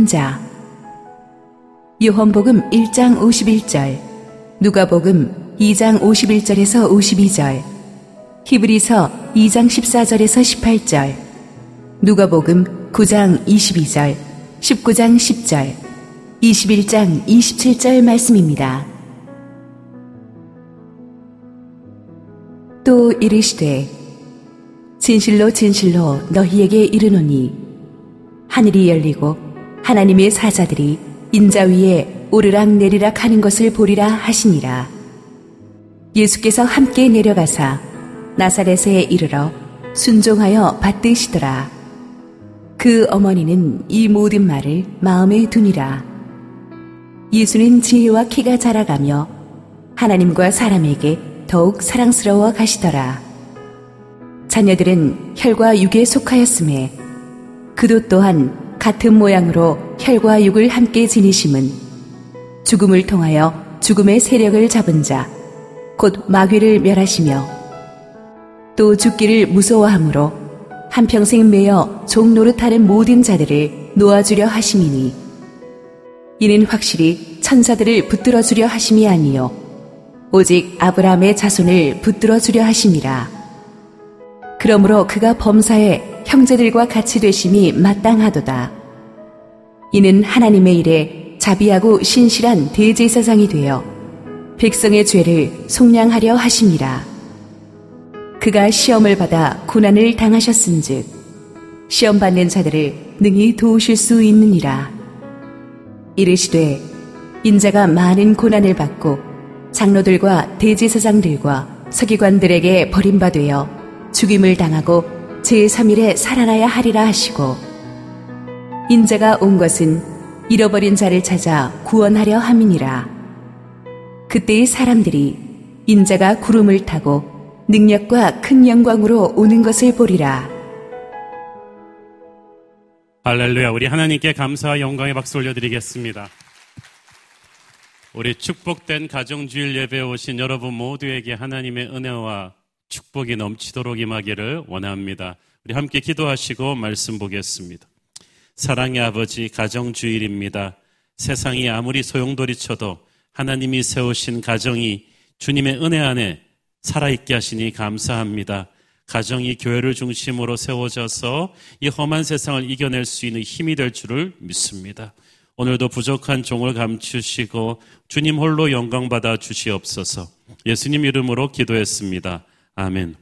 인자 요한복음 1장 51절 누가복음 2장 51절에서 52절 히브리서 2장 14절에서 18절 누가복음 9장 22절 19장 10절 21장 27절 말씀입니다. 또 이르시되 진실로 진실로 너희에게 이르노니 하늘이 열리고 하나님의 사자들이 인자 위에 오르락 내리락 하는 것을 보리라 하시니라. 예수께서 함께 내려가사 나사렛에 이르러 순종하여 받드시더라. 그 어머니는 이 모든 말을 마음에 두니라. 예수는 지혜와 키가 자라가며 하나님과 사람에게 더욱 사랑스러워 가시더라. 자녀들은 혈과 육에 속하였음에 그도 또한 같은 모양으로 혈과 육을 함께 지니심은 죽음을 통하여 죽음의 세력을 잡은 자, 곧 마귀를 멸하시며 또 죽기를 무서워하므로 한평생 매여 종 노릇하는 모든 자들을 놓아주려 하심이니 이는 확실히 천사들을 붙들어 주려 하심이 아니요 오직 아브라함의 자손을 붙들어 주려 하심이라. 그러므로 그가 범사에 형제들과 같이 되심이 마땅하도다. 이는 하나님의 일에 자비하고 신실한 대제사장이 되어 백성의 죄를 속량하려 하심이라. 그가 시험을 받아 고난을 당하셨은즉 시험 받는 자들을 능히 도우실 수 있느니라. 이르시되 인자가 많은 고난을 받고 장로들과 대제사장들과 서기관들에게 버림받되어 죽임을 당하고 제3일에 살아나야 하리라 하시고 인자가 온 것은 잃어버린 자를 찾아 구원하려 함이니라. 그때의 사람들이 인자가 구름을 타고 능력과 큰 영광으로 오는 것을 보리라. 할렐루야. 우리 하나님께 감사와 영광의 박수 올려드리겠습니다. 우리 축복된 가정주일 예배에 오신 여러분 모두에게 하나님의 은혜와 축복이 넘치도록 임하기를 원합니다. 우리 함께 기도하시고 말씀 보겠습니다. 사랑의 아버지 가정 주일입니다. 세상이 아무리 소용돌이 쳐도 하나님이 세우신 가정이 주님의 은혜 안에 살아있게 하시니 감사합니다. 가정이 교회를 중심으로 세워져서 이 험한 세상을 이겨낼 수 있는 힘이 될 줄을 믿습니다. 오늘도 부족한 종을 감추시고 주님 홀로 영광 받아 주시옵소서. 예수님 이름으로 기도했습니다. 아멘.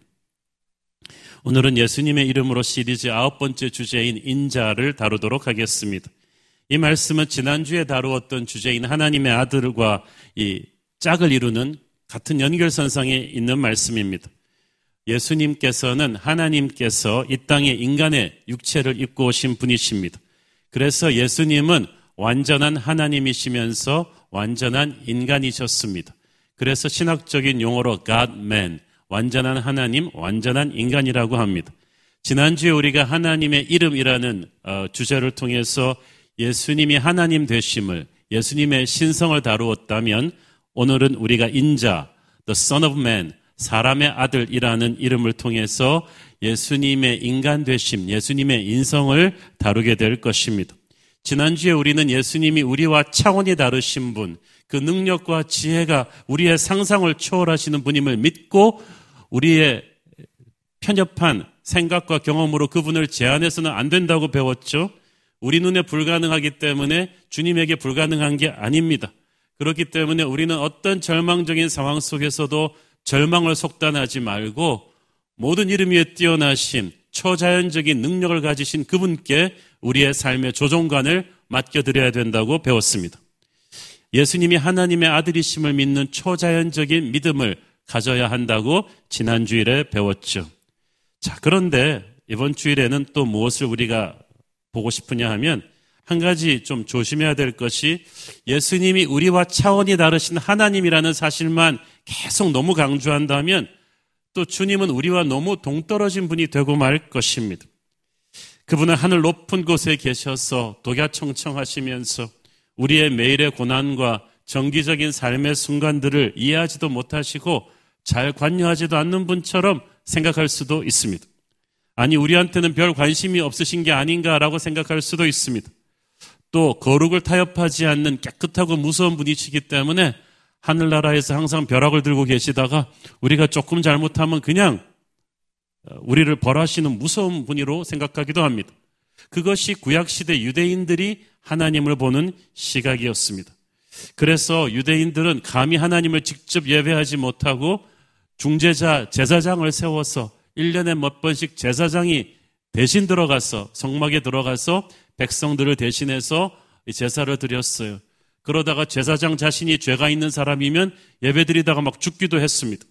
오늘은 예수님의 이름으로 시리즈 아홉 번째 주제인 인자를 다루도록 하겠습니다. 이 말씀은 지난주에 다루었던 주제인 하나님의 아들과 이 짝을 이루는 같은 연결선상에 있는 말씀입니다. 예수님께서는 하나님께서 이 땅에 인간의 육체를 입고 오신 분이십니다. 그래서 예수님은 완전한 하나님이시면서 완전한 인간이셨습니다. 그래서 신학적인 용어로 God Man, 완전한 하나님, 완전한 인간이라고 합니다. 지난주에 우리가 하나님의 이름이라는 어, 주제를 통해서 예수님이 하나님 되심을, 예수님의 신성을 다루었다면 오늘은 우리가 인자, The Son of Man, 사람의 아들이라는 이름을 통해서 예수님의 인간 되심, 예수님의 인성을 다루게 될 것입니다. 지난주에 우리는 예수님이 우리와 차원이 다르신 분, 그 능력과 지혜가 우리의 상상을 초월하시는 분임을 믿고 우리의 편협한 생각과 경험으로 그분을 제한해서는 안 된다고 배웠죠. 우리 눈에 불가능하기 때문에 주님에게 불가능한 게 아닙니다. 그렇기 때문에 우리는 어떤 절망적인 상황 속에서도 절망을 속단하지 말고 모든 이름 위에 뛰어나신 초자연적인 능력을 가지신 그분께 우리의 삶의 조종관을 맡겨드려야 된다고 배웠습니다. 예수님이 하나님의 아들이심을 믿는 초자연적인 믿음을 가져야 한다고 지난 주일에 배웠죠. 자, 그런데 이번 주일에는 또 무엇을 우리가 보고 싶으냐 하면 한 가지 좀 조심해야 될 것이 예수님이 우리와 차원이 다르신 하나님이라는 사실만 계속 너무 강조한다면 또 주님은 우리와 너무 동떨어진 분이 되고 말 것입니다. 그분은 하늘 높은 곳에 계셔서 독야청청하시면서 우리의 매일의 고난과 정기적인 삶의 순간들을 이해하지도 못하시고 잘 관여하지도 않는 분처럼 생각할 수도 있습니다. 아니, 우리한테는 별 관심이 없으신 게 아닌가라고 생각할 수도 있습니다. 또 거룩을 타협하지 않는 깨끗하고 무서운 분이시기 때문에 하늘나라에서 항상 벼락을 들고 계시다가 우리가 조금 잘못하면 그냥 어, 우리를 벌하시는 무서운 분이로 생각하기도 합니다. 그것이 구약시대 유대인들이 하나님을 보는 시각이었습니다. 그래서 유대인들은 감히 하나님을 직접 예배하지 못하고 중재자, 제사장을 세워서 1년에 몇 번씩 제사장이 대신 들어가서 성막에 들어가서 백성들을 대신해서 제사를 드렸어요. 그러다가 제사장 자신이 죄가 있는 사람이면 예배드리다가 막 죽기도 했습니다.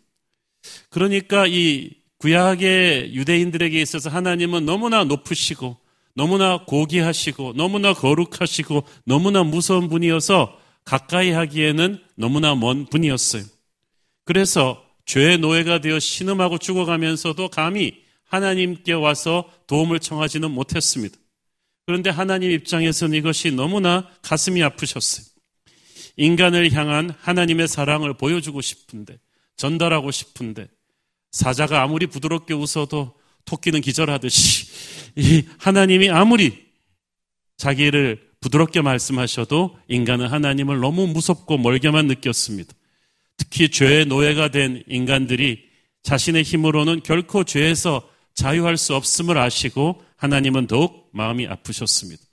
그러니까 이 구약의 유대인들에게 있어서 하나님은 너무나 높으시고 너무나 고귀하시고 너무나 거룩하시고 너무나 무서운 분이어서 가까이 하기에는 너무나 먼 분이었어요. 그래서 죄의 노예가 되어 신음하고 죽어가면서도 감히 하나님께 와서 도움을 청하지는 못했습니다. 그런데 하나님 입장에서는 이것이 너무나 가슴이 아프셨어요. 인간을 향한 하나님의 사랑을 보여주고 싶은데, 전달하고 싶은데, 사자가 아무리 부드럽게 웃어도 토끼는 기절하듯이, 이 하나님이 아무리 자기를 부드럽게 말씀하셔도 인간은 하나님을 너무 무섭고 멀게만 느꼈습니다. 특히 죄의 노예가 된 인간들이 자신의 힘으로는 결코 죄에서 자유할 수 없음을 아시고 하나님은 더욱 마음이 아프셨습니다.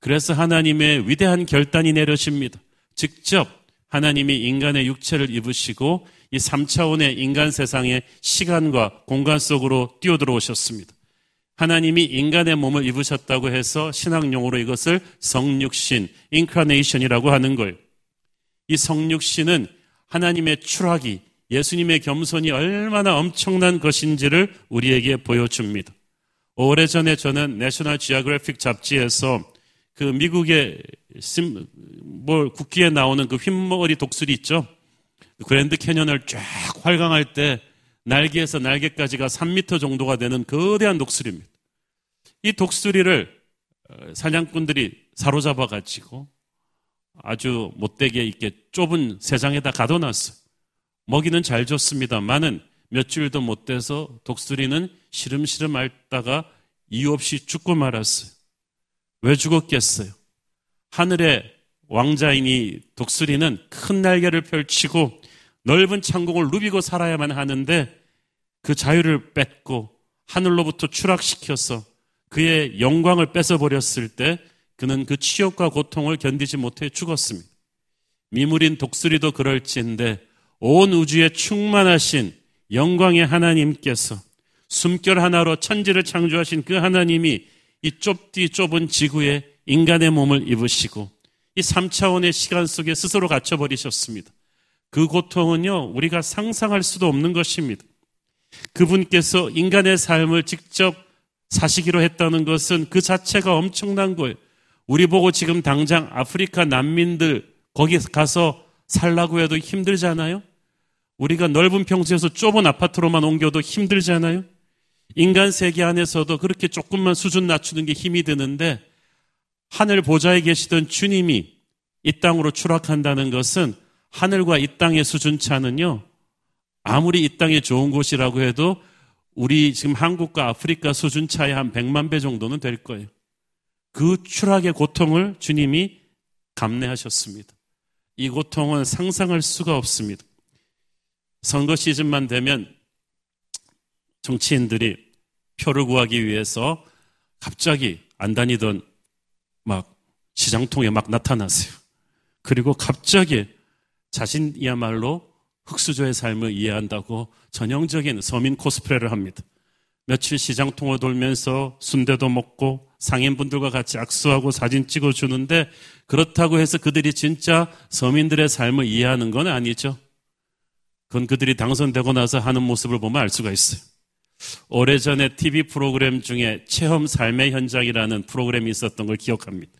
그래서 하나님의 위대한 결단이 내려집니다. 직접 하나님이 인간의 육체를 입으시고 이 3차원의 인간 세상의 시간과 공간 속으로 뛰어들어오셨습니다. 하나님이 인간의 몸을 입으셨다고 해서 신학용어로 이것을 성육신, incarnation이라고 하는 거예요. 이 성육신은 하나님의 추락이 예수님의 겸손이 얼마나 엄청난 것인지를 우리에게 보여줍니다. 오래전에 저는 National Geographic 잡지에서 그 미국의 심, 뭘 국기에 나오는 그 흰머리 독수리 있죠? 그랜드 캐년을 쫙 활강할 때 날개에서 날개까지가 3미터 정도가 되는 거대한 독수리입니다. 이 독수리를 어, 사냥꾼들이 사로잡아 가지고 아주 못되게 이렇게 좁은 세상에다 가둬놨어요. 먹이는 잘 줬습니다만은 몇 주일도 못 돼서 독수리는 시름시름 앓다가 이유 없이 죽고 말았어요. 왜 죽었겠어요? 하늘의 왕자이니 독수리는 큰 날개를 펼치고 넓은 창공을 누비고 살아야만 하는데 그 자유를 뺏고 하늘로부터 추락시켜서 그의 영광을 뺏어버렸을 때 그는 그 치욕과 고통을 견디지 못해 죽었습니다. 미물인 독수리도 그럴지인데 온 우주에 충만하신 영광의 하나님께서 숨결 하나로 천지를 창조하신 그 하나님이 이 좁디 좁은 지구에 인간의 몸을 입으시고 이 3차원의 시간 속에 스스로 갇혀버리셨습니다. 그 고통은요, 우리가 상상할 수도 없는 것입니다. 그분께서 인간의 삶을 직접 사시기로 했다는 것은 그 자체가 엄청난 거예요. 우리 보고 지금 당장 아프리카 난민들 거기 가서 살라고 해도 힘들잖아요? 우리가 넓은 평수에서 좁은 아파트로만 옮겨도 힘들잖아요? 인간 세계 안에서도 그렇게 조금만 수준 낮추는 게 힘이 드는데 하늘 보좌에 계시던 주님이 이 땅으로 추락한다는 것은 하늘과 이 땅의 수준 차는요, 아무리 이 땅이 좋은 곳이라고 해도 우리 지금 한국과 아프리카 수준 차이 한 100만 배 정도는 될 거예요. 그 추락의 고통을 주님이 감내하셨습니다. 이 고통은 상상할 수가 없습니다. 선거 시즌만 되면 정치인들이 표를 구하기 위해서 갑자기 안 다니던 막 시장통에 막 나타나세요. 그리고 갑자기 자신이야말로 흑수저의 삶을 이해한다고 전형적인 서민 코스프레를 합니다. 며칠 시장 통을 돌면서 순대도 먹고 상인분들과 같이 악수하고 사진 찍어주는데 그렇다고 해서 그들이 진짜 서민들의 삶을 이해하는 건 아니죠. 그건 그들이 당선되고 나서 하는 모습을 보면 알 수가 있어요. 오래전에 TV 프로그램 중에 체험 삶의 현장이라는 프로그램이 있었던 걸 기억합니다.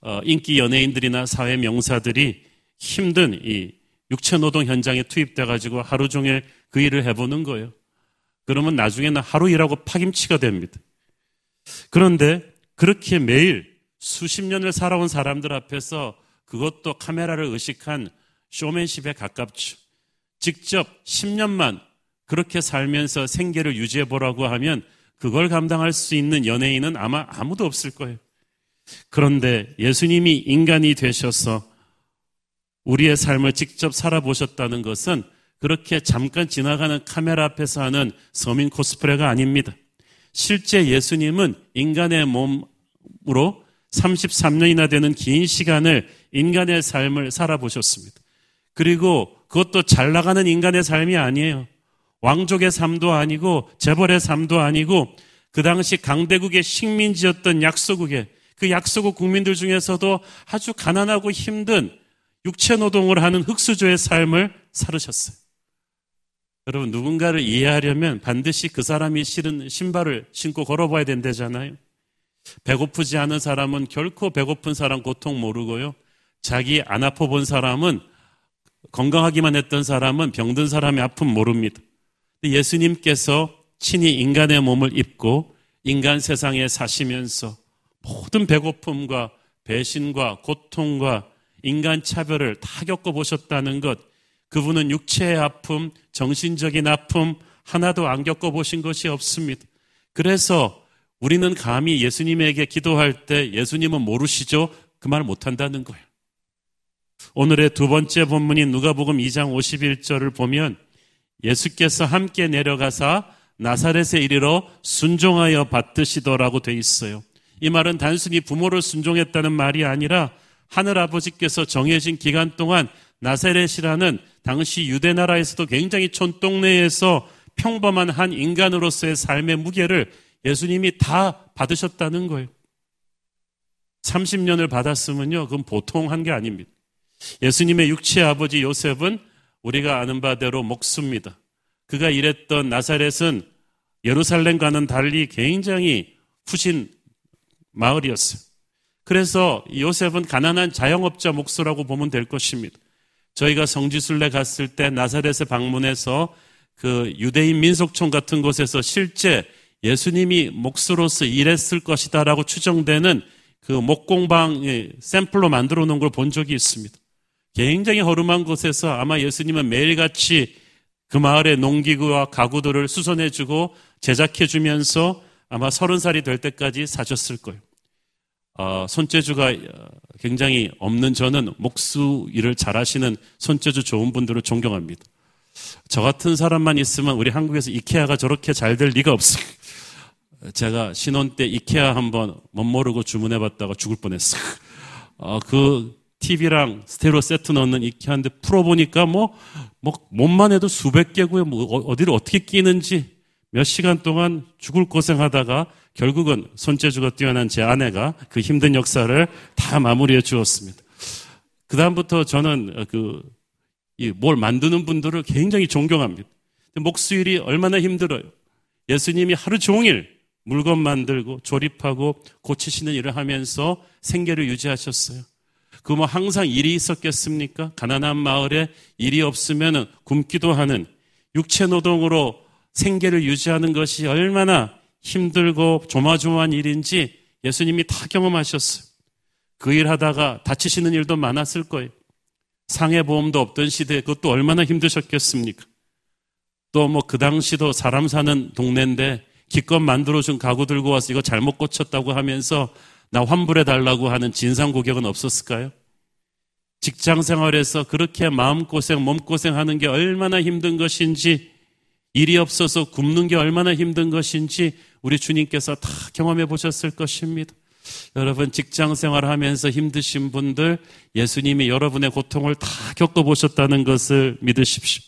어, 인기 연예인들이나 사회 명사들이 힘든 이 육체 노동 현장에 투입돼 가지고 하루 종일 그 일을 해보는 거예요. 그러면 나중에는 하루 일하고 파김치가 됩니다. 그런데 그렇게 매일 수십 년을 살아온 사람들 앞에서 그것도 카메라를 의식한 쇼맨십에 가깝죠. 직접 10년만 그렇게 살면서 생계를 유지해 보라고 하면 그걸 감당할 수 있는 연예인은 아마 아무도 없을 거예요. 그런데 예수님이 인간이 되셔서 우리의 삶을 직접 살아보셨다는 것은 그렇게 잠깐 지나가는 카메라 앞에서 하는 서민 코스프레가 아닙니다. 실제 예수님은 인간의 몸으로 33년이나 되는 긴 시간을 인간의 삶을 살아보셨습니다. 그리고 그것도 잘 나가는 인간의 삶이 아니에요. 왕족의 삶도 아니고 재벌의 삶도 아니고 그 당시 강대국의 식민지였던 약소국의 그 약소국 국민들 중에서도 아주 가난하고 힘든 육체 노동을 하는 흑수저의 삶을 살으셨어요. 여러분 누군가를 이해하려면 반드시 그 사람이 실은 신발을 신고 걸어봐야 된다잖아요. 배고프지 않은 사람은 결코 배고픈 사람 고통 모르고요. 자기 안 아파 본 사람은 건강하기만 했던 사람은 병든 사람의 아픔 모릅니다. 예수님께서 친히 인간의 몸을 입고 인간 세상에 사시면서 모든 배고픔과 배신과 고통과 인간 차별을 다 겪어보셨다는 것, 그분은 육체의 아픔, 정신적인 아픔 하나도 안 겪어보신 것이 없습니다. 그래서 우리는 감히 예수님에게 기도할 때 예수님은 모르시죠? 그 말 못한다는 거예요. 오늘의 두 번째 본문인 누가복음 2장 51절을 보면 예수께서 함께 내려가사 나사렛에 이르러 순종하여 받드시더라고 돼 있어요. 이 말은 단순히 부모를 순종했다는 말이 아니라 하늘 아버지께서 정해진 기간 동안 나사렛이라는 당시 유대 나라에서도 굉장히 촌동네에서 평범한 한 인간으로서의 삶의 무게를 예수님이 다 받으셨다는 거예요. 30년을 받았으면요, 그건 보통 한 게 아닙니다. 예수님의 육체 아버지 요셉은 우리가 아는 바대로 목수입니다. 그가 일했던 나사렛은 예루살렘과는 달리 굉장히 후신 마을이었어요. 그래서 요셉은 가난한 자영업자 목수라고 보면 될 것입니다. 저희가 성지순례 갔을 때 나사렛에 방문해서 그 유대인 민속촌 같은 곳에서 실제 예수님이 목수로서 일했을 것이다라고 추정되는 그 목공방 샘플로 만들어 놓은 걸 본 적이 있습니다. 굉장히 허름한 곳에서 아마 예수님은 매일같이 그 마을의 농기구와 가구들을 수선해주고 제작해주면서 아마 서른 살이 될 때까지 사셨을 거예요. 어, 손재주가 굉장히 없는 저는 목수 일을 잘하시는 손재주 좋은 분들을 존경합니다. 저 같은 사람만 있으면 우리 한국에서 이케아가 저렇게 잘 될 리가 없어요. 제가 신혼 때 이케아 한번 못 모르고 주문해봤다가 죽을 뻔했어요. 어, 그 TV랑 스테레오 세트 넣는 이케아인데 풀어보니까 뭐, 뭐, 몸만 해도 수백 개고요. 뭐, 어, 어디를 어떻게 끼는지 몇 시간 동안 죽을 고생하다가 결국은 손재주가 뛰어난 제 아내가 그 힘든 역사를 다 마무리해 주었습니다. 그다음부터 저는 그, 뭘 만드는 분들을 굉장히 존경합니다. 목수일이 얼마나 힘들어요. 예수님이 하루 종일 물건 만들고 조립하고 고치시는 일을 하면서 생계를 유지하셨어요. 그 뭐 항상 일이 있었겠습니까? 가난한 마을에 일이 없으면 굶기도 하는 육체 노동으로 생계를 유지하는 것이 얼마나 힘들고 조마조마한 일인지 예수님이 다 경험하셨어요. 그 일 하다가 다치시는 일도 많았을 거예요. 상해보험도 없던 시대에 그것도 얼마나 힘드셨겠습니까? 또 뭐 그 당시도 사람 사는 동네인데 기껏 만들어준 가구 들고 와서 이거 잘못 고쳤다고 하면서 나 환불해 달라고 하는 진상 고객은 없었을까요? 직장 생활에서 그렇게 마음고생, 몸고생 하는 게 얼마나 힘든 것인지 일이 없어서 굶는 게 얼마나 힘든 것인지 우리 주님께서 다 경험해 보셨을 것입니다. 여러분 직장 생활하면서 힘드신 분들 예수님이 여러분의 고통을 다 겪어 보셨다는 것을 믿으십시오.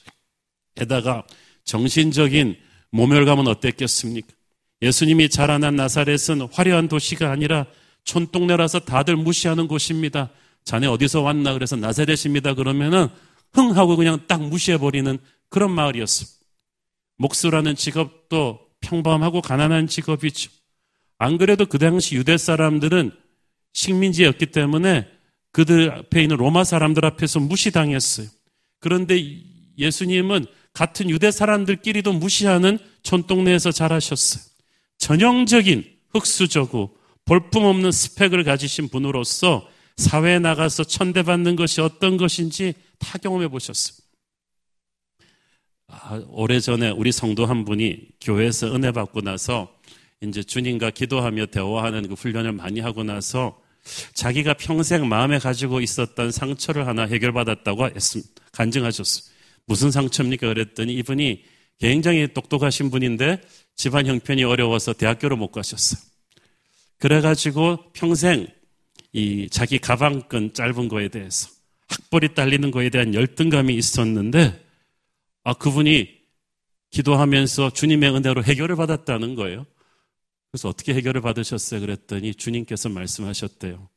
게다가 정신적인 모멸감은 어땠겠습니까? 예수님이 자라난 나사렛은 화려한 도시가 아니라 촌동네라서 다들 무시하는 곳입니다. 자네 어디서 왔나 그래서 나사렛입니다 그러면은 흥 하고 그냥 딱 무시해버리는 그런 마을이었습니다. 목수라는 직업도 평범하고 가난한 직업이죠. 안 그래도 그 당시 유대 사람들은 식민지였기 때문에 그들 앞에 있는 로마 사람들 앞에서 무시당했어요. 그런데 예수님은 같은 유대 사람들끼리도 무시하는 촌동네에서 자라셨어요. 전형적인 흑수저고 볼품없는 스펙을 가지신 분으로서 사회에 나가서 천대받는 것이 어떤 것인지 다 경험해 보셨어요. 아, 오래전에 우리 성도 한 분이 교회에서 은혜 받고 나서 이제 주님과 기도하며 대화하는 그 훈련을 많이 하고 나서 자기가 평생 마음에 가지고 있었던 상처를 하나 해결받았다고 했습니다. 간증하셨어요. 무슨 상처입니까? 그랬더니 이분이 굉장히 똑똑하신 분인데 집안 형편이 어려워서 대학교를 못 가셨어요. 그래가지고 평생 이 자기 가방끈 짧은 거에 대해서 학벌이 딸리는 거에 대한 열등감이 있었는데 아 그분이 기도하면서 주님의 은혜로 해결을 받았다는 거예요. 그래서 어떻게 해결을 받으셨어요? 그랬더니 주님께서 말씀하셨대요.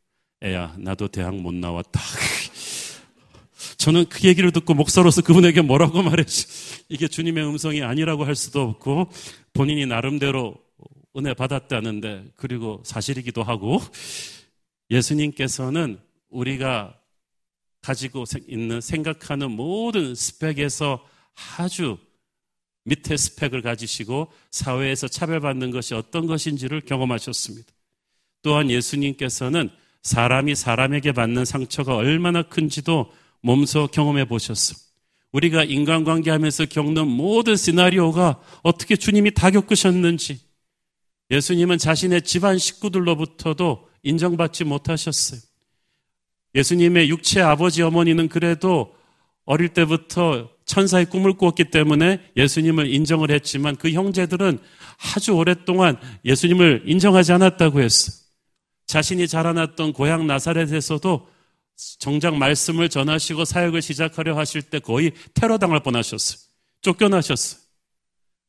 애야, 나도 대학 못 나왔다. 저는 그 얘기를 듣고 목사로서 그분에게 뭐라고 말했지? 이게 주님의 음성이 아니라고 할 수도 없고 본인이 나름대로 은혜 받았다는데 그리고 사실이기도 하고 예수님께서는 우리가 가지고 있는 생각하는 모든 스펙에서 아주 밑에 스펙을 가지시고 사회에서 차별받는 것이 어떤 것인지를 경험하셨습니다. 또한 예수님께서는 사람이 사람에게 받는 상처가 얼마나 큰지도 몸소 경험해 보셨어. 우리가 인간관계 하면서 겪는 모든 시나리오가 어떻게 주님이 다 겪으셨는지 예수님은 자신의 집안 식구들로부터도 인정받지 못하셨어요. 예수님의 육체 아버지 어머니는 그래도 어릴 때부터 천사의 꿈을 꾸었기 때문에 예수님을 인정을 했지만 그 형제들은 아주 오랫동안 예수님을 인정하지 않았다고 했어요. 자신이 자라났던 고향 나사렛에서도 정작 말씀을 전하시고 사역을 시작하려 하실 때 거의 테러 당할 뻔하셨어요. 쫓겨나셨어요.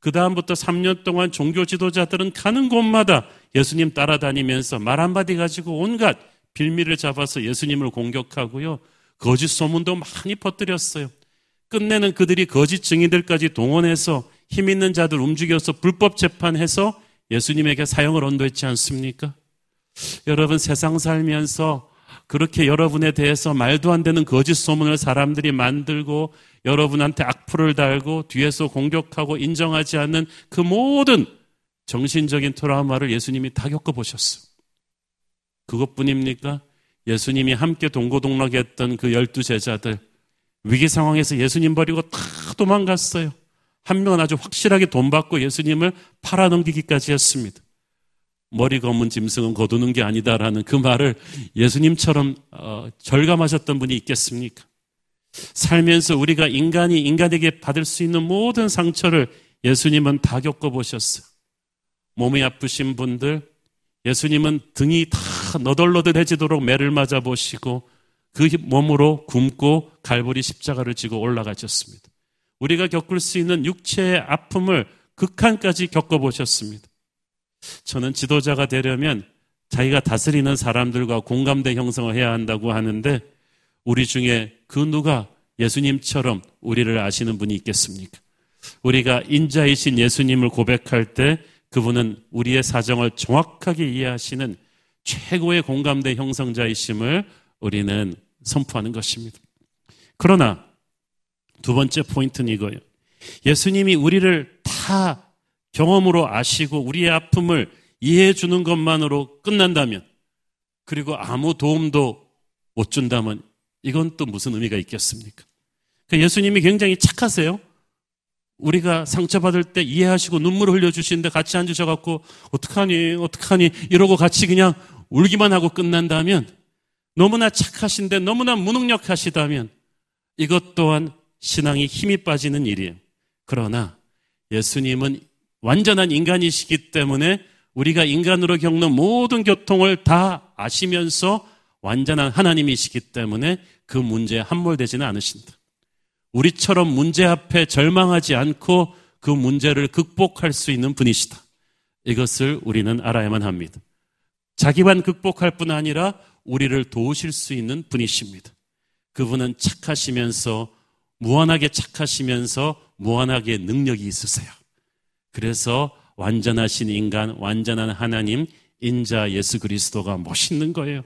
그 다음부터 3년 동안 종교 지도자들은 가는 곳마다 예수님 따라다니면서 말 한마디 가지고 온갖 빌미를 잡아서 예수님을 공격하고요. 거짓 소문도 많이 퍼뜨렸어요. 끝내는 그들이 거짓 증인들까지 동원해서 힘 있는 자들 움직여서 불법 재판해서 예수님에게 사형을 언도했지 않습니까? 여러분 세상 살면서 그렇게 여러분에 대해서 말도 안 되는 거짓 소문을 사람들이 만들고 여러분한테 악플을 달고 뒤에서 공격하고 인정하지 않는 그 모든 정신적인 트라우마를 예수님이 다 겪어보셨어. 그것뿐입니까? 예수님이 함께 동고동락했던 그 열두 제자들 위기 상황에서 예수님 버리고 다 도망갔어요. 한 명은 아주 확실하게 돈 받고 예수님을 팔아넘기기까지 했습니다. 머리 검은 짐승은 거두는 게 아니다라는 그 말을 예수님처럼 어, 절감하셨던 분이 있겠습니까? 살면서 우리가 인간이 인간에게 받을 수 있는 모든 상처를 예수님은 다 겪어보셨어요. 몸이 아프신 분들, 예수님은 등이 다 너덜너덜해지도록 매를 맞아보시고 그 몸으로 굶고 갈보리 십자가를 지고 올라가셨습니다. 우리가 겪을 수 있는 육체의 아픔을 극한까지 겪어보셨습니다. 저는 지도자가 되려면 자기가 다스리는 사람들과 공감대 형성을 해야 한다고 하는데 우리 중에 그 누가 예수님처럼 우리를 아시는 분이 있겠습니까? 우리가 인자이신 예수님을 고백할 때 그분은 우리의 사정을 정확하게 이해하시는 최고의 공감대 형성자이심을 우리는 선포하는 것입니다. 그러나 두 번째 포인트는 이거예요. 예수님이 우리를 다 경험으로 아시고 우리의 아픔을 이해해 주는 것만으로 끝난다면 그리고 아무 도움도 못 준다면 이건 또 무슨 의미가 있겠습니까? 그러니까 예수님이 굉장히 착하세요. 우리가 상처받을 때 이해하시고 눈물을 흘려주시는데 같이 앉으셔갖고 어떡하니 어떡하니 이러고 같이 그냥 울기만 하고 끝난다면 너무나 착하신데 너무나 무능력하시다면 이것 또한 신앙이 힘이 빠지는 일이에요. 그러나 예수님은 완전한 인간이시기 때문에 우리가 인간으로 겪는 모든 교통을 다 아시면서 완전한 하나님이시기 때문에 그 문제에 함몰되지는 않으신다. 우리처럼 문제 앞에 절망하지 않고 그 문제를 극복할 수 있는 분이시다. 이것을 우리는 알아야만 합니다. 자기만 극복할 뿐 아니라 우리를 도우실 수 있는 분이십니다. 그분은 착하시면서 무한하게 착하시면서 무한하게 능력이 있으세요. 그래서 완전하신 인간, 완전한 하나님, 인자 예수 그리스도가 멋있는 거예요.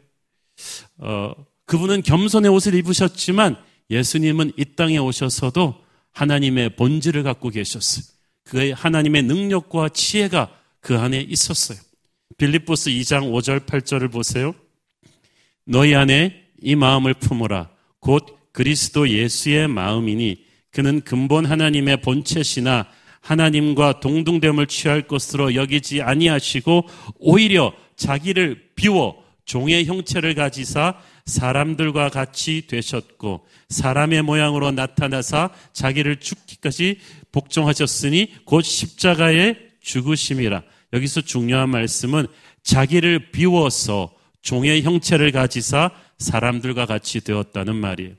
어, 그분은 겸손의 옷을 입으셨지만 예수님은 이 땅에 오셔서도 하나님의 본질을 갖고 계셨어요. 그의 하나님의 능력과 지혜가 그 안에 있었어요. 빌립보스 2장 5절 8절을 보세요. 너희 안에 이 마음을 품어라. 곧 그리스도 예수의 마음이니 그는 근본 하나님의 본체시나 하나님과 동등됨을 취할 것으로 여기지 아니하시고 오히려 자기를 비워 종의 형체를 가지사 사람들과 같이 되셨고 사람의 모양으로 나타나사 자기를 죽기까지 복종하셨으니 곧 십자가의 죽으심이라. 여기서 중요한 말씀은 자기를 비워서 종의 형체를 가지사 사람들과 같이 되었다는 말이에요.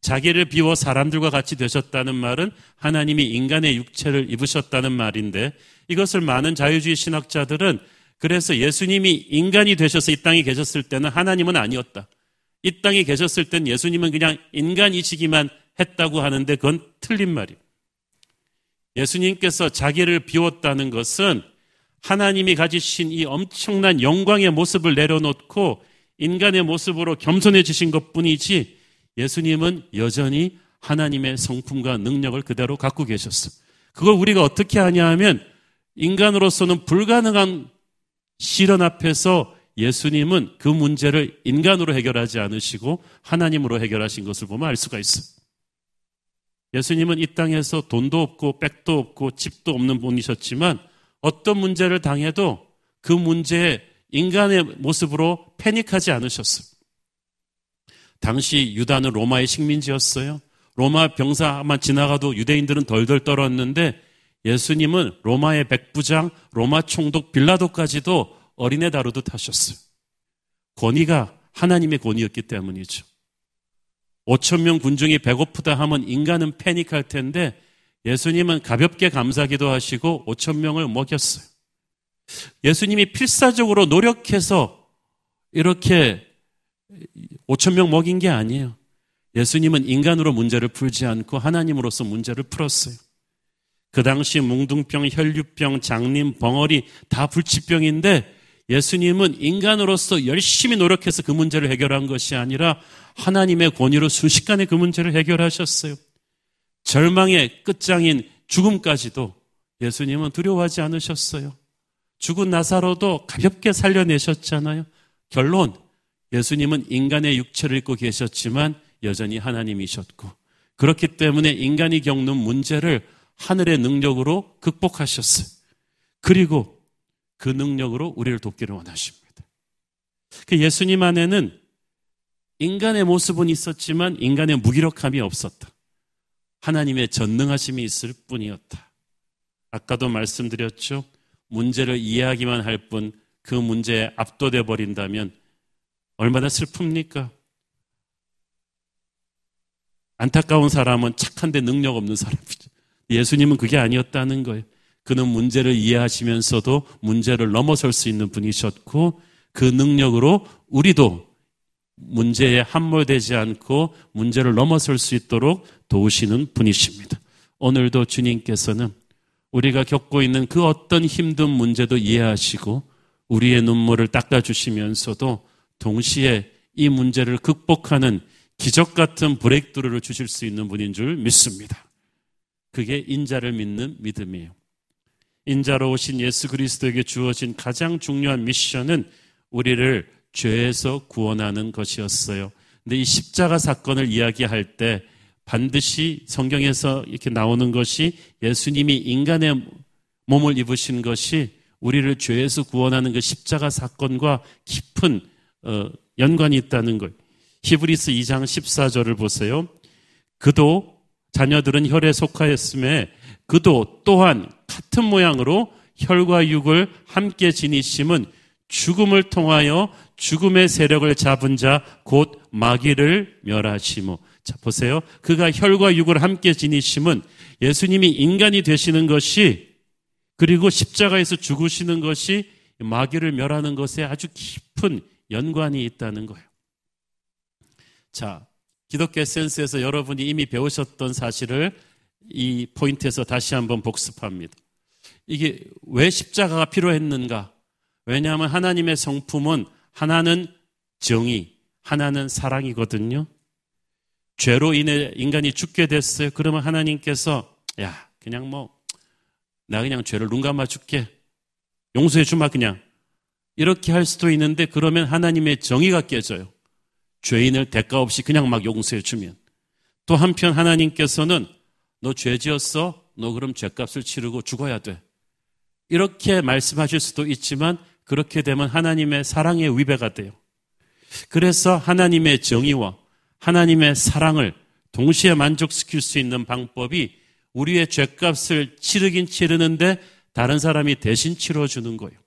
자기를 비워 사람들과 같이 되셨다는 말은 하나님이 인간의 육체를 입으셨다는 말인데 이것을 많은 자유주의 신학자들은 그래서 예수님이 인간이 되셔서 이 땅에 계셨을 때는 하나님은 아니었다. 이 땅에 계셨을 땐 예수님은 그냥 인간이시기만 했다고 하는데 그건 틀린 말이에요. 예수님께서 자기를 비웠다는 것은 하나님이 가지신 이 엄청난 영광의 모습을 내려놓고 인간의 모습으로 겸손해지신 것 뿐이지 예수님은 여전히 하나님의 성품과 능력을 그대로 갖고 계셨어. 그걸 우리가 어떻게 하냐 하면 인간으로서는 불가능한 시련 앞에서 예수님은 그 문제를 인간으로 해결하지 않으시고 하나님으로 해결하신 것을 보면 알 수가 있어. 예수님은 이 땅에서 돈도 없고 백도 없고 집도 없는 분이셨지만 어떤 문제를 당해도 그 문제에 인간의 모습으로 패닉하지 않으셨어요. 당시 유다는 로마의 식민지였어요. 로마 병사만 지나가도 유대인들은 덜덜 떨었는데 예수님은 로마의 백부장, 로마 총독 빌라도까지도 어린애 다루듯 하셨어요. 권위가 하나님의 권위였기 때문이죠. 5천 명 군중이 배고프다 하면 인간은 패닉할 텐데 예수님은 가볍게 감사기도 하시고 5천 명을 먹였어요. 예수님이 필사적으로 노력해서 이렇게 5천 명 먹인 게 아니에요. 예수님은 인간으로 문제를 풀지 않고 하나님으로서 문제를 풀었어요. 그 당시 뭉둥병, 혈류병, 장님, 벙어리 다 불치병인데 예수님은 인간으로서 열심히 노력해서 그 문제를 해결한 것이 아니라 하나님의 권위로 순식간에 그 문제를 해결하셨어요. 절망의 끝장인 죽음까지도 예수님은 두려워하지 않으셨어요. 죽은 나사로도 가볍게 살려내셨잖아요. 결론, 예수님은 인간의 육체를 입고 계셨지만 여전히 하나님이셨고, 그렇기 때문에 인간이 겪는 문제를 하늘의 능력으로 극복하셨어요. 그리고 그 능력으로 우리를 돕기를 원하십니다. 그 예수님 안에는 인간의 모습은 있었지만 인간의 무기력함이 없었다. 하나님의 전능하심이 있을 뿐이었다. 아까도 말씀드렸죠. 문제를 이해하기만 할 뿐 그 문제에 압도돼 버린다면 얼마나 슬픕니까? 안타까운 사람은 착한데 능력 없는 사람이죠. 예수님은 그게 아니었다는 거예요. 그는 문제를 이해하시면서도 문제를 넘어설 수 있는 분이셨고 그 능력으로 우리도 문제에 함몰되지 않고 문제를 넘어설 수 있도록 도우시는 분이십니다. 오늘도 주님께서는 우리가 겪고 있는 그 어떤 힘든 문제도 이해하시고 우리의 눈물을 닦아주시면서도 동시에 이 문제를 극복하는 기적 같은 브레이크드루를 주실 수 있는 분인 줄 믿습니다. 그게 인자를 믿는 믿음이에요. 인자로 오신 예수 그리스도에게 주어진 가장 중요한 미션은 우리를 죄에서 구원하는 것이었어요. 근데 이 십자가 사건을 이야기할 때 반드시 성경에서 이렇게 나오는 것이 예수님이 인간의 몸을 입으신 것이 우리를 죄에서 구원하는 그 십자가 사건과 깊은 어, 연관이 있다는 것. 히브리스 2장 14절을 보세요. 그도 자녀들은 혈에 속하였음에 그도 또한 같은 모양으로 혈과 육을 함께 지니심은 죽음을 통하여 죽음의 세력을 잡은 자 곧 마귀를 멸하시모. 자 보세요. 그가 혈과 육을 함께 지니심은 예수님이 인간이 되시는 것이 그리고 십자가에서 죽으시는 것이 마귀를 멸하는 것에 아주 깊은 연관이 있다는 거예요. 자, 기독교 센스에서 여러분이 이미 배우셨던 사실을 이 포인트에서 다시 한번 복습합니다. 이게 왜 십자가가 필요했는가? 왜냐하면 하나님의 성품은 하나는 정의, 하나는 사랑이거든요. 죄로 인해 인간이 죽게 됐어요. 그러면 하나님께서 야 그냥 뭐 나 그냥 죄를 눈 감아 줄게 용서해 주마 그냥 이렇게 할 수도 있는데 그러면 하나님의 정의가 깨져요. 죄인을 대가 없이 그냥 막 용서해 주면 또 한편 하나님께서는 너 죄 지었어? 너 그럼 죄값을 치르고 죽어야 돼. 이렇게 말씀하실 수도 있지만 그렇게 되면 하나님의 사랑의 위배가 돼요. 그래서 하나님의 정의와 하나님의 사랑을 동시에 만족시킬 수 있는 방법이 우리의 죄값을 치르긴 치르는데 다른 사람이 대신 치러주는 거예요.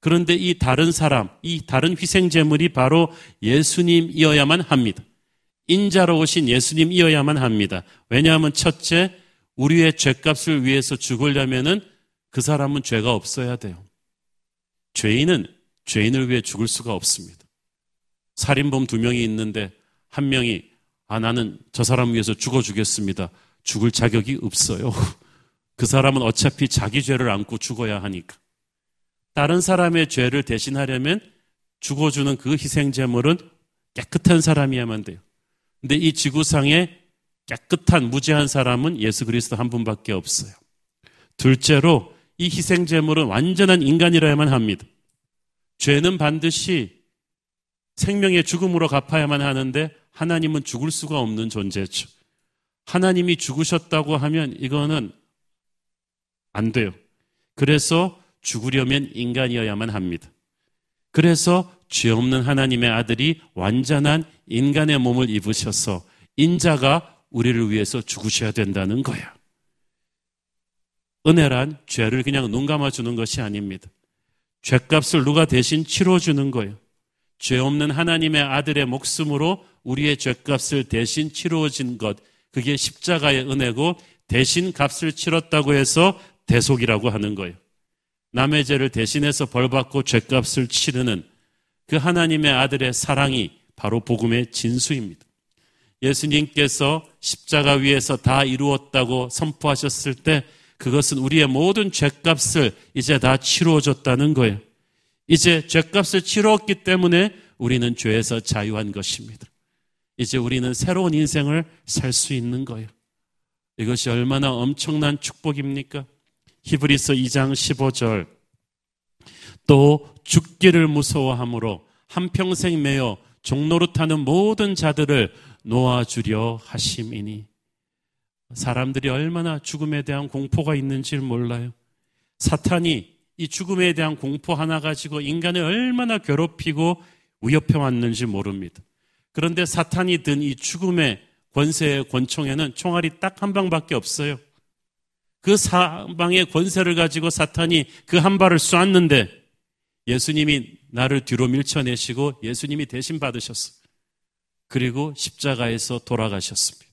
그런데 이 다른 사람, 이 다른 희생제물이 바로 예수님이어야만 합니다. 인자로 오신 예수님이어야만 합니다. 왜냐하면 첫째, 우리의 죄값을 위해서 죽으려면은 그 사람은 죄가 없어야 돼요. 죄인은 죄인을 위해 죽을 수가 없습니다. 살인범 두 명이 있는데 한 명이 아 나는 저 사람 위해서 죽어 주겠습니다. 죽을 자격이 없어요. 그 사람은 어차피 자기 죄를 안고 죽어야 하니까. 다른 사람의 죄를 대신하려면 죽어주는 그 희생제물은 깨끗한 사람이야만 돼요. 근데 이 지구상에 깨끗한 무죄한 사람은 예수 그리스도 한 분밖에 없어요. 둘째로 이 희생제물은 완전한 인간이라야만 합니다. 죄는 반드시 생명의 죽음으로 갚아야만 하는데 하나님은 죽을 수가 없는 존재죠. 하나님이 죽으셨다고 하면 이거는 안 돼요. 그래서 죽으려면 인간이어야만 합니다. 그래서 죄 없는 하나님의 아들이 완전한 인간의 몸을 입으셔서 인자가 우리를 위해서 죽으셔야 된다는 거야. 은혜란 죄를 그냥 눈 감아주는 것이 아닙니다. 죄값을 누가 대신 치러주는 거예요. 죄 없는 하나님의 아들의 목숨으로 우리의 죄값을 대신 치루어진 것, 그게 십자가의 은혜고 대신 값을 치렀다고 해서 대속이라고 하는 거예요. 남의 죄를 대신해서 벌받고 죄값을 치르는 그 하나님의 아들의 사랑이 바로 복음의 진수입니다. 예수님께서 십자가 위에서 다 이루었다고 선포하셨을 때 그것은 우리의 모든 죄값을 이제 다 치루어줬다는 거예요. 이제 죄값을 치렀기 때문에 우리는 죄에서 자유한 것입니다. 이제 우리는 새로운 인생을 살 수 있는 거예요. 이것이 얼마나 엄청난 축복입니까? 히브리서 2장 15절. 또 죽기를 무서워함으로 한평생 매여 종노릇하는 모든 자들을 놓아주려 하심이니. 사람들이 얼마나 죽음에 대한 공포가 있는지 몰라요. 사탄이 이 죽음에 대한 공포 하나 가지고 인간을 얼마나 괴롭히고 위협해 왔는지 모릅니다. 그런데 사탄이 든 이 죽음의 권세의 권총에는 총알이 딱 한 방밖에 없어요. 그 사방의 권세를 가지고 사탄이 그 한 발을 쐈는데 예수님이 나를 뒤로 밀쳐내시고 예수님이 대신 받으셨어요. 그리고 십자가에서 돌아가셨습니다.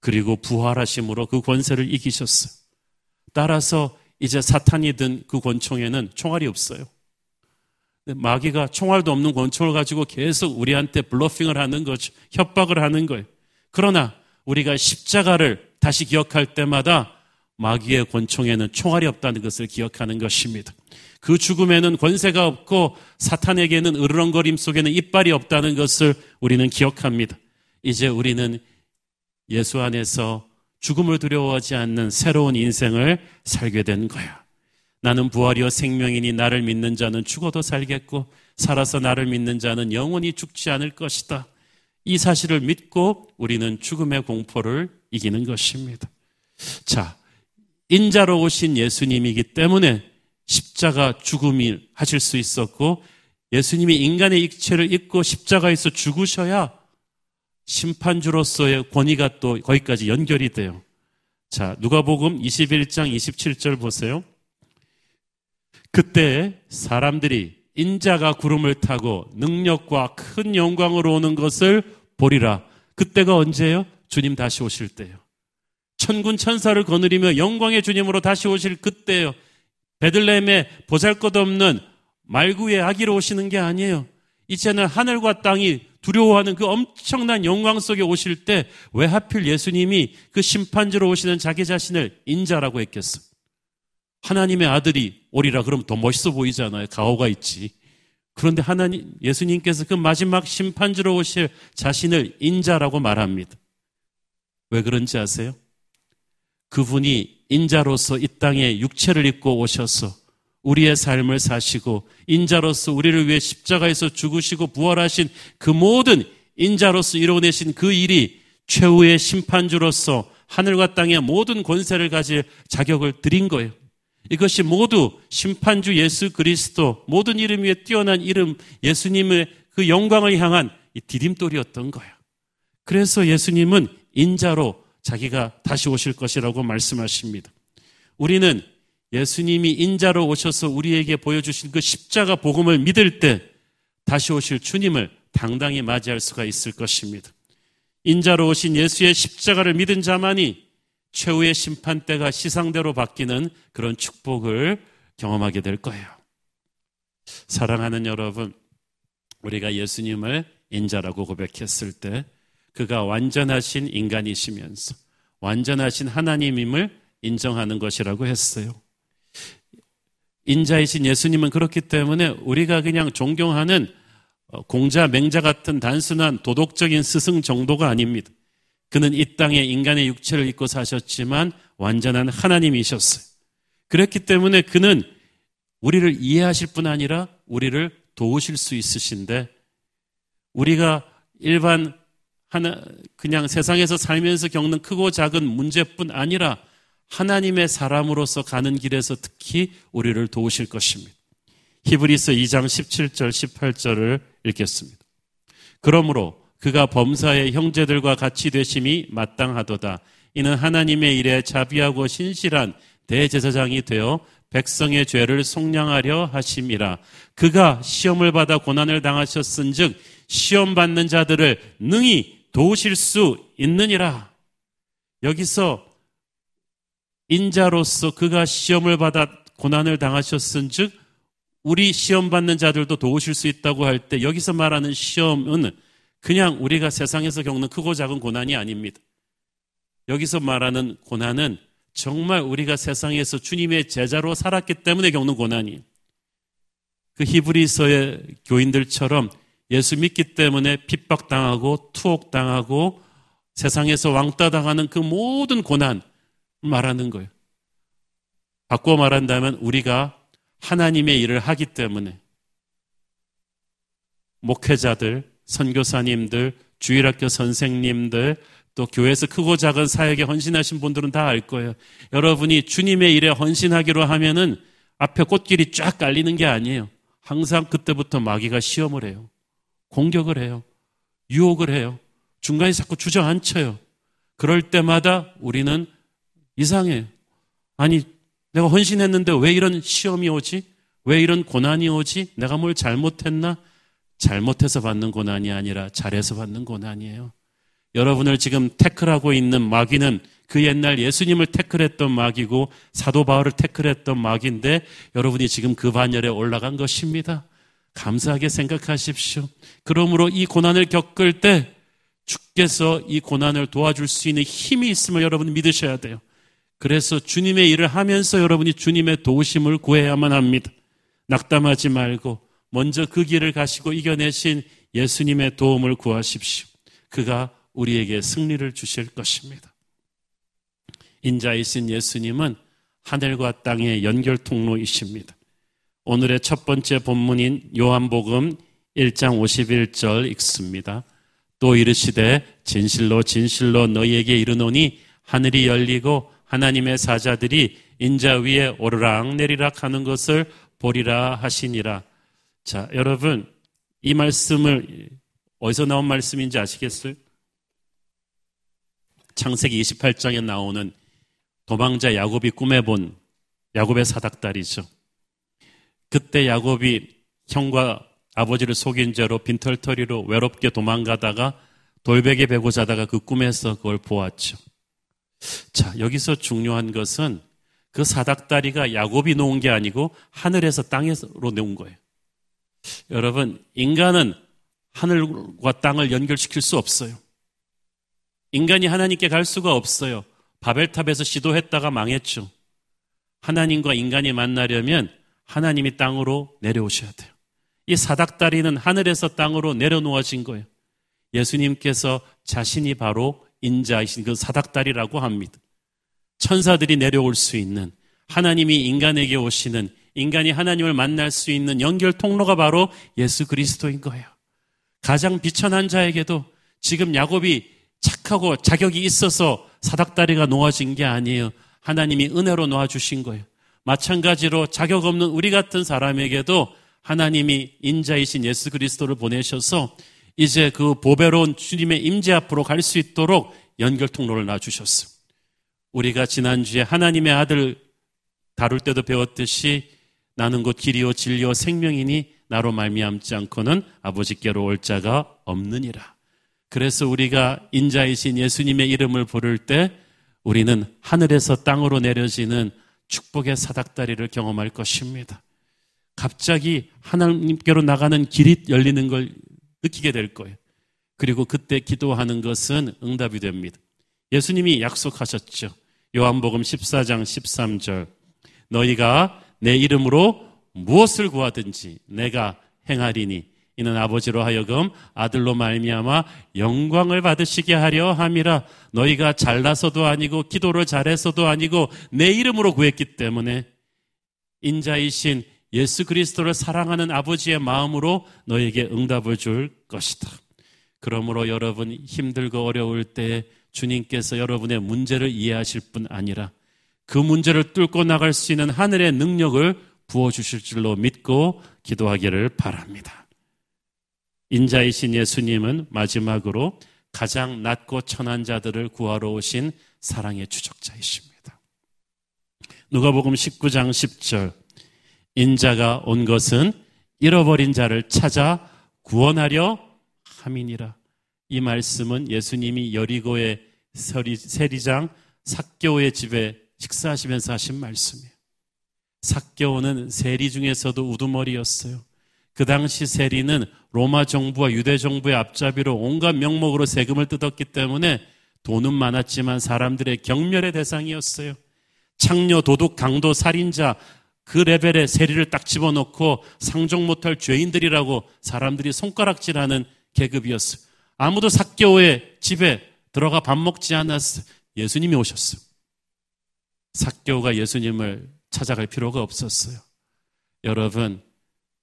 그리고 부활하심으로 그 권세를 이기셨어요. 따라서 이제 사탄이 든 그 권총에는 총알이 없어요. 마귀가 총알도 없는 권총을 가지고 계속 우리한테 블러핑을 하는 거죠. 협박을 하는 거예요. 그러나 우리가 십자가를 다시 기억할 때마다 마귀의 권총에는 총알이 없다는 것을 기억하는 것입니다. 그 죽음에는 권세가 없고 사탄에게는 으르렁거림 속에는 이빨이 없다는 것을 우리는 기억합니다. 이제 우리는 예수 안에서 죽음을 두려워하지 않는 새로운 인생을 살게 된 거야. 나는 부활이요 생명이니 나를 믿는 자는 죽어도 살겠고 살아서 나를 믿는 자는 영원히 죽지 않을 것이다. 이 사실을 믿고 우리는 죽음의 공포를 이기는 것입니다. 자, 인자로 오신 예수님이기 때문에 십자가 죽음이 하실 수 있었고 예수님이 인간의 ik체를 입고 십자가에서 죽으셔야 심판주로서의 권위가 또 거기까지 연결이 돼요. 자, 누가복음 21장 27절 보세요. 그때 사람들이 인자가 구름을 타고 능력과 큰 영광으로 오는 것을 보리라. 그때가 언제예요? 주님 다시 오실 때요. 천군 천사를 거느리며 영광의 주님으로 다시 오실 그때요. 베들레헴에 보잘것없는 말구의 아기로 오시는 게 아니에요. 이제는 하늘과 땅이 두려워하는 그 엄청난 영광 속에 오실 때 왜 하필 예수님이 그 심판주로 오시는 자기 자신을 인자라고 했겠어? 하나님의 아들이 오리라 그러면 더 멋있어 보이잖아요. 가오가 있지. 그런데 하나님, 예수님께서 그 마지막 심판주로 오실 자신을 인자라고 말합니다. 왜 그런지 아세요? 그분이 인자로서 이 땅에 육체를 입고 오셔서 우리의 삶을 사시고 인자로서 우리를 위해 십자가에서 죽으시고 부활하신 그 모든 인자로서 이루어내신 그 일이 최후의 심판주로서 하늘과 땅의 모든 권세를 가질 자격을 드린 거예요. 이것이 모두 심판주 예수 그리스도 모든 이름 위에 뛰어난 이름 예수님의 그 영광을 향한 이 디딤돌이었던 거야. 그래서 예수님은 인자로 자기가 다시 오실 것이라고 말씀하십니다. 우리는 예수님이 인자로 오셔서 우리에게 보여주신 그 십자가 복음을 믿을 때 다시 오실 주님을 당당히 맞이할 수가 있을 것입니다. 인자로 오신 예수의 십자가를 믿은 자만이 최후의 심판대가 시상대로 바뀌는 그런 축복을 경험하게 될 거예요. 사랑하는 여러분, 우리가 예수님을 인자라고 고백했을 때 그가 완전하신 인간이시면서 완전하신 하나님임을 인정하는 것이라고 했어요. 인자이신 예수님은 그렇기 때문에 우리가 그냥 존경하는 어, 공자, 맹자 같은 단순한 도덕적인 스승 정도가 아닙니다. 그는 이 땅에 인간의 육체를 입고 사셨지만 완전한 하나님이셨어요. 그렇기 때문에 그는 우리를 이해하실 뿐 아니라 우리를 도우실 수 있으신데 우리가 일반 하나 그냥 세상에서 살면서 겪는 크고 작은 문제뿐 아니라 하나님의 사람으로서 가는 길에서 특히 우리를 도우실 것입니다. 히브리서 2장 17절 18절을 읽겠습니다. 그러므로 그가 범사의 형제들과 같이 되심이 마땅하도다. 이는 하나님의 일에 자비하고 신실한 대제사장이 되어 백성의 죄를 속량하려 하심이라. 그가 시험을 받아 고난을 당하셨은즉 시험 받는 자들을 능히 도우실 수 있느니라. 여기서 인자로서 그가 시험을 받아 고난을 당하셨은즉 우리 시험 받는 자들도 도우실 수 있다고 할 때 여기서 말하는 시험은 그냥 우리가 세상에서 겪는 크고 작은 고난이 아닙니다. 여기서 말하는 고난은 정말 우리가 세상에서 주님의 제자로 살았기 때문에 겪는 고난이에요. 그 히브리서의 교인들처럼 예수 믿기 때문에 핍박당하고 투옥당하고 세상에서 왕따 당하는 그 모든 고난 말하는 거예요. 바꿔 말한다면 우리가 하나님의 일을 하기 때문에 목회자들, 선교사님들, 주일학교 선생님들, 또 교회에서 크고 작은 사역에 헌신하신 분들은 다 알 거예요. 여러분이 주님의 일에 헌신하기로 하면은 앞에 꽃길이 쫙 깔리는 게 아니에요. 항상 그때부터 마귀가 시험을 해요. 공격을 해요. 유혹을 해요. 중간에 자꾸 주저앉혀요. 그럴 때마다 우리는 이상해요. 아니, 내가 헌신했는데 왜 이런 시험이 오지? 왜 이런 고난이 오지? 내가 뭘 잘못했나? 잘못해서 받는 고난이 아니라 잘해서 받는 고난이에요. 여러분을 지금 태클하고 있는 마귀는 그 옛날 예수님을 태클했던 마귀고 사도 바울을 태클했던 마귀인데 여러분이 지금 그 반열에 올라간 것입니다. 감사하게 생각하십시오. 그러므로 이 고난을 겪을 때 주께서 이 고난을 도와줄 수 있는 힘이 있음을 여러분 믿으셔야 돼요. 그래서 주님의 일을 하면서 여러분이 주님의 도우심을 구해야만 합니다. 낙담하지 말고 먼저 그 길을 가시고 이겨내신 예수님의 도움을 구하십시오. 그가 우리에게 승리를 주실 것입니다. 인자이신 예수님은 하늘과 땅의 연결 통로이십니다. 오늘의 첫 번째 본문인 요한복음 1장 51절 읽습니다. 또 이르시되 진실로 진실로 너희에게 이르노니 하늘이 열리고 하나님의 사자들이 인자 위에 오르락 내리락 하는 것을 보리라 하시니라. 자, 여러분, 이 말씀을 어디서 나온 말씀인지 아시겠어요? 창세기 28장에 나오는 도망자 야곱이 꿈에 본 야곱의 사닥다리죠. 그때 야곱이 형과 아버지를 속인 죄로 빈털터리로 외롭게 도망가다가 돌베개 베고 자다가 그 꿈에서 그걸 보았죠. 자, 여기서 중요한 것은 그 사닥다리가 야곱이 놓은 게 아니고 하늘에서 땅으로 놓은 거예요. 여러분, 인간은 하늘과 땅을 연결시킬 수 없어요. 인간이 하나님께 갈 수가 없어요. 바벨탑에서 시도했다가 망했죠. 하나님과 인간이 만나려면 하나님이 땅으로 내려오셔야 돼요. 이 사닥다리는 하늘에서 땅으로 내려놓아진 거예요. 예수님께서 자신이 바로 인자이신 그 사닥다리라고 합니다. 천사들이 내려올 수 있는 하나님이 인간에게 오시는 인간이 하나님을 만날 수 있는 연결 통로가 바로 예수 그리스도인 거예요. 가장 비천한 자에게도 지금 야곱이 착하고 자격이 있어서 사닥다리가 놓아진 게 아니에요. 하나님이 은혜로 놓아주신 거예요. 마찬가지로 자격 없는 우리 같은 사람에게도 하나님이 인자이신 예수 그리스도를 보내셔서 이제 그 보배로운 주님의 임재 앞으로 갈 수 있도록 연결 통로를 놔주셨어. 우리가 지난주에 하나님의 아들 다룰 때도 배웠듯이 나는 곧 길이요 진리요 생명이니 나로 말미암지 않고는 아버지께로 올 자가 없느니라. 그래서 우리가 인자이신 예수님의 이름을 부를 때 우리는 하늘에서 땅으로 내려지는 축복의 사닥다리를 경험할 것입니다. 갑자기 하나님께로 나가는 길이 열리는 걸 느끼게 될 거예요. 그리고 그때 기도하는 것은 응답이 됩니다. 예수님이 약속하셨죠. 요한복음 14장 13절. 너희가 내 이름으로 무엇을 구하든지 내가 행하리니 이는 아버지로 하여금 아들로 말미암아 영광을 받으시게 하려 함이라 너희가 잘나서도 아니고 기도를 잘해서도 아니고 내 이름으로 구했기 때문에 인자이신 예수 그리스도를 사랑하는 아버지의 마음으로 너에게 응답을 줄 것이다. 그러므로 여러분 힘들고 어려울 때 주님께서 여러분의 문제를 이해하실 뿐 아니라 그 문제를 뚫고 나갈 수 있는 하늘의 능력을 부어주실 줄로 믿고 기도하기를 바랍니다. 인자이신 예수님은 마지막으로 가장 낮고 천한 자들을 구하러 오신 사랑의 추적자이십니다. 누가복음 19장 10절 인자가 온 것은 잃어버린 자를 찾아 구원하려 함이니라. 이 말씀은 예수님이 여리고의 세리장 삭교의 집에 식사하시면서 하신 말씀이에요. 삭교는 세리 중에서도 우두머리였어요. 그 당시 세리는 로마 정부와 유대 정부의 앞잡이로 온갖 명목으로 세금을 뜯었기 때문에 돈은 많았지만 사람들의 경멸의 대상이었어요. 창녀, 도둑, 강도, 살인자 그 레벨의 세리를 딱 집어넣고 상종 못할 죄인들이라고 사람들이 손가락질하는 계급이었어요. 아무도 삭교의 집에 들어가 밥 먹지 않았어. 예수님이 오셨어. 삭교가 예수님을 찾아갈 필요가 없었어요. 여러분,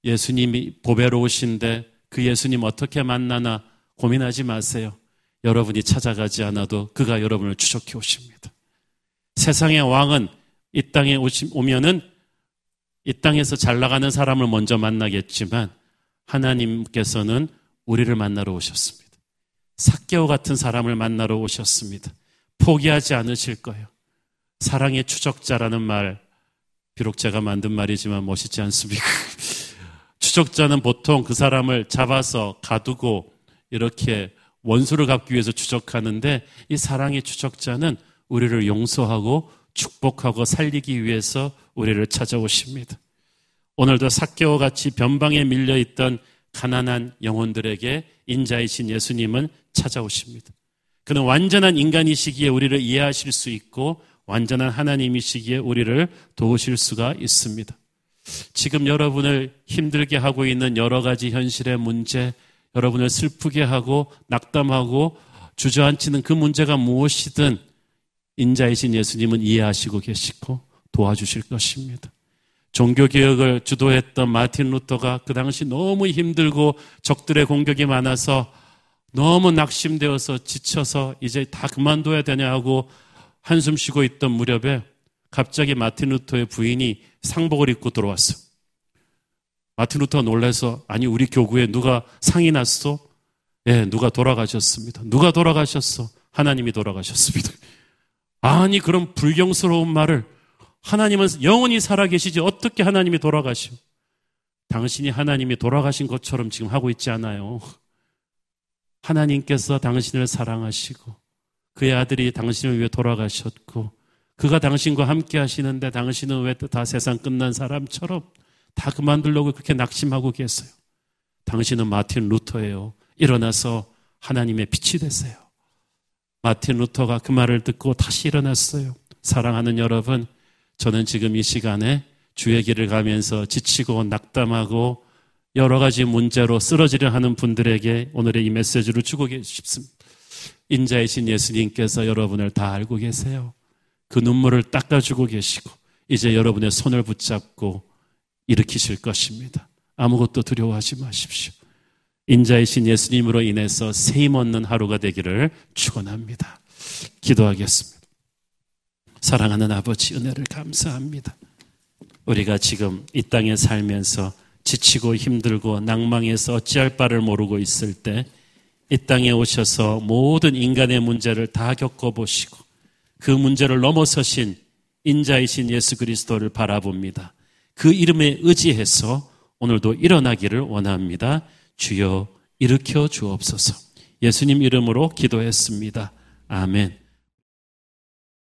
예수님이 보배로우신데 그 예수님 어떻게 만나나 고민하지 마세요. 여러분이 찾아가지 않아도 그가 여러분을 추적해 오십니다. 세상의 왕은 이 땅에 오면은 이 땅에서 잘 나가는 사람을 먼저 만나겠지만 하나님께서는 우리를 만나러 오셨습니다. 삭개오 같은 사람을 만나러 오셨습니다. 포기하지 않으실 거예요. 사랑의 추적자라는 말, 비록 제가 만든 말이지만 멋있지 않습니까? 추적자는 보통 그 사람을 잡아서 가두고 이렇게 원수를 갚기 위해서 추적하는데 이 사랑의 추적자는 우리를 용서하고 축복하고 살리기 위해서 우리를 찾아오십니다. 오늘도 사개와 같이 변방에 밀려 있던 가난한 영혼들에게 인자이신 예수님은 찾아오십니다. 그는 완전한 인간이시기에 우리를 이해하실 수 있고 완전한 하나님이시기에 우리를 도우실 수가 있습니다. 지금 여러분을 힘들게 하고 있는 여러 가지 현실의 문제, 여러분을 슬프게 하고 낙담하고 주저앉히는 그 문제가 무엇이든 인자이신 예수님은 이해하시고 계시고 도와주실 것입니다. 종교개혁을 주도했던 마틴 루터가 그 당시 너무 힘들고 적들의 공격이 많아서 너무 낙심되어서 지쳐서 이제 다 그만둬야 되냐 하고 한숨 쉬고 있던 무렵에 갑자기 마틴 루터의 부인이 상복을 입고 들어왔어. 마틴 루터가 놀라서 아니 우리 교구에 누가 상이 났어? 예, 누가 돌아가셨습니다. 누가 돌아가셨어? 하나님이 돌아가셨습니다. 아니 그런 불경스러운 말을 하나님은 영원히 살아계시지 어떻게 하나님이 돌아가시오? 당신이 하나님이 돌아가신 것처럼 지금 하고 있지 않아요. 하나님께서 당신을 사랑하시고 그의 아들이 당신을 위해 돌아가셨고 그가 당신과 함께 하시는데 당신은 왜 다 세상 끝난 사람처럼 다 그만두려고 그렇게 낙심하고 계세요. 당신은 마틴 루터예요. 일어나서 하나님의 빛이 되세요. 마틴 루터가 그 말을 듣고 다시 일어났어요. 사랑하는 여러분, 저는 지금 이 시간에 주의 길을 가면서 지치고 낙담하고 여러 가지 문제로 쓰러지려 하는 분들에게 오늘의 이 메시지를 주고 싶습니다. 인자이신 예수님께서 여러분을 다 알고 계세요. 그 눈물을 닦아주고 계시고 이제 여러분의 손을 붙잡고 일으키실 것입니다. 아무것도 두려워하지 마십시오. 인자이신 예수님으로 인해서 세임 얻는 하루가 되기를 축원합니다. 기도하겠습니다. 사랑하는 아버지 은혜를 감사합니다. 우리가 지금 이 땅에 살면서 지치고 힘들고 낭망해서 어찌할 바를 모르고 있을 때 이 땅에 오셔서 모든 인간의 문제를 다 겪어보시고 그 문제를 넘어서신 인자이신 예수 그리스도를 바라봅니다. 그 이름에 의지해서 오늘도 일어나기를 원합니다. 주여 일으켜 주옵소서. 예수님 이름으로 기도했습니다. 아멘.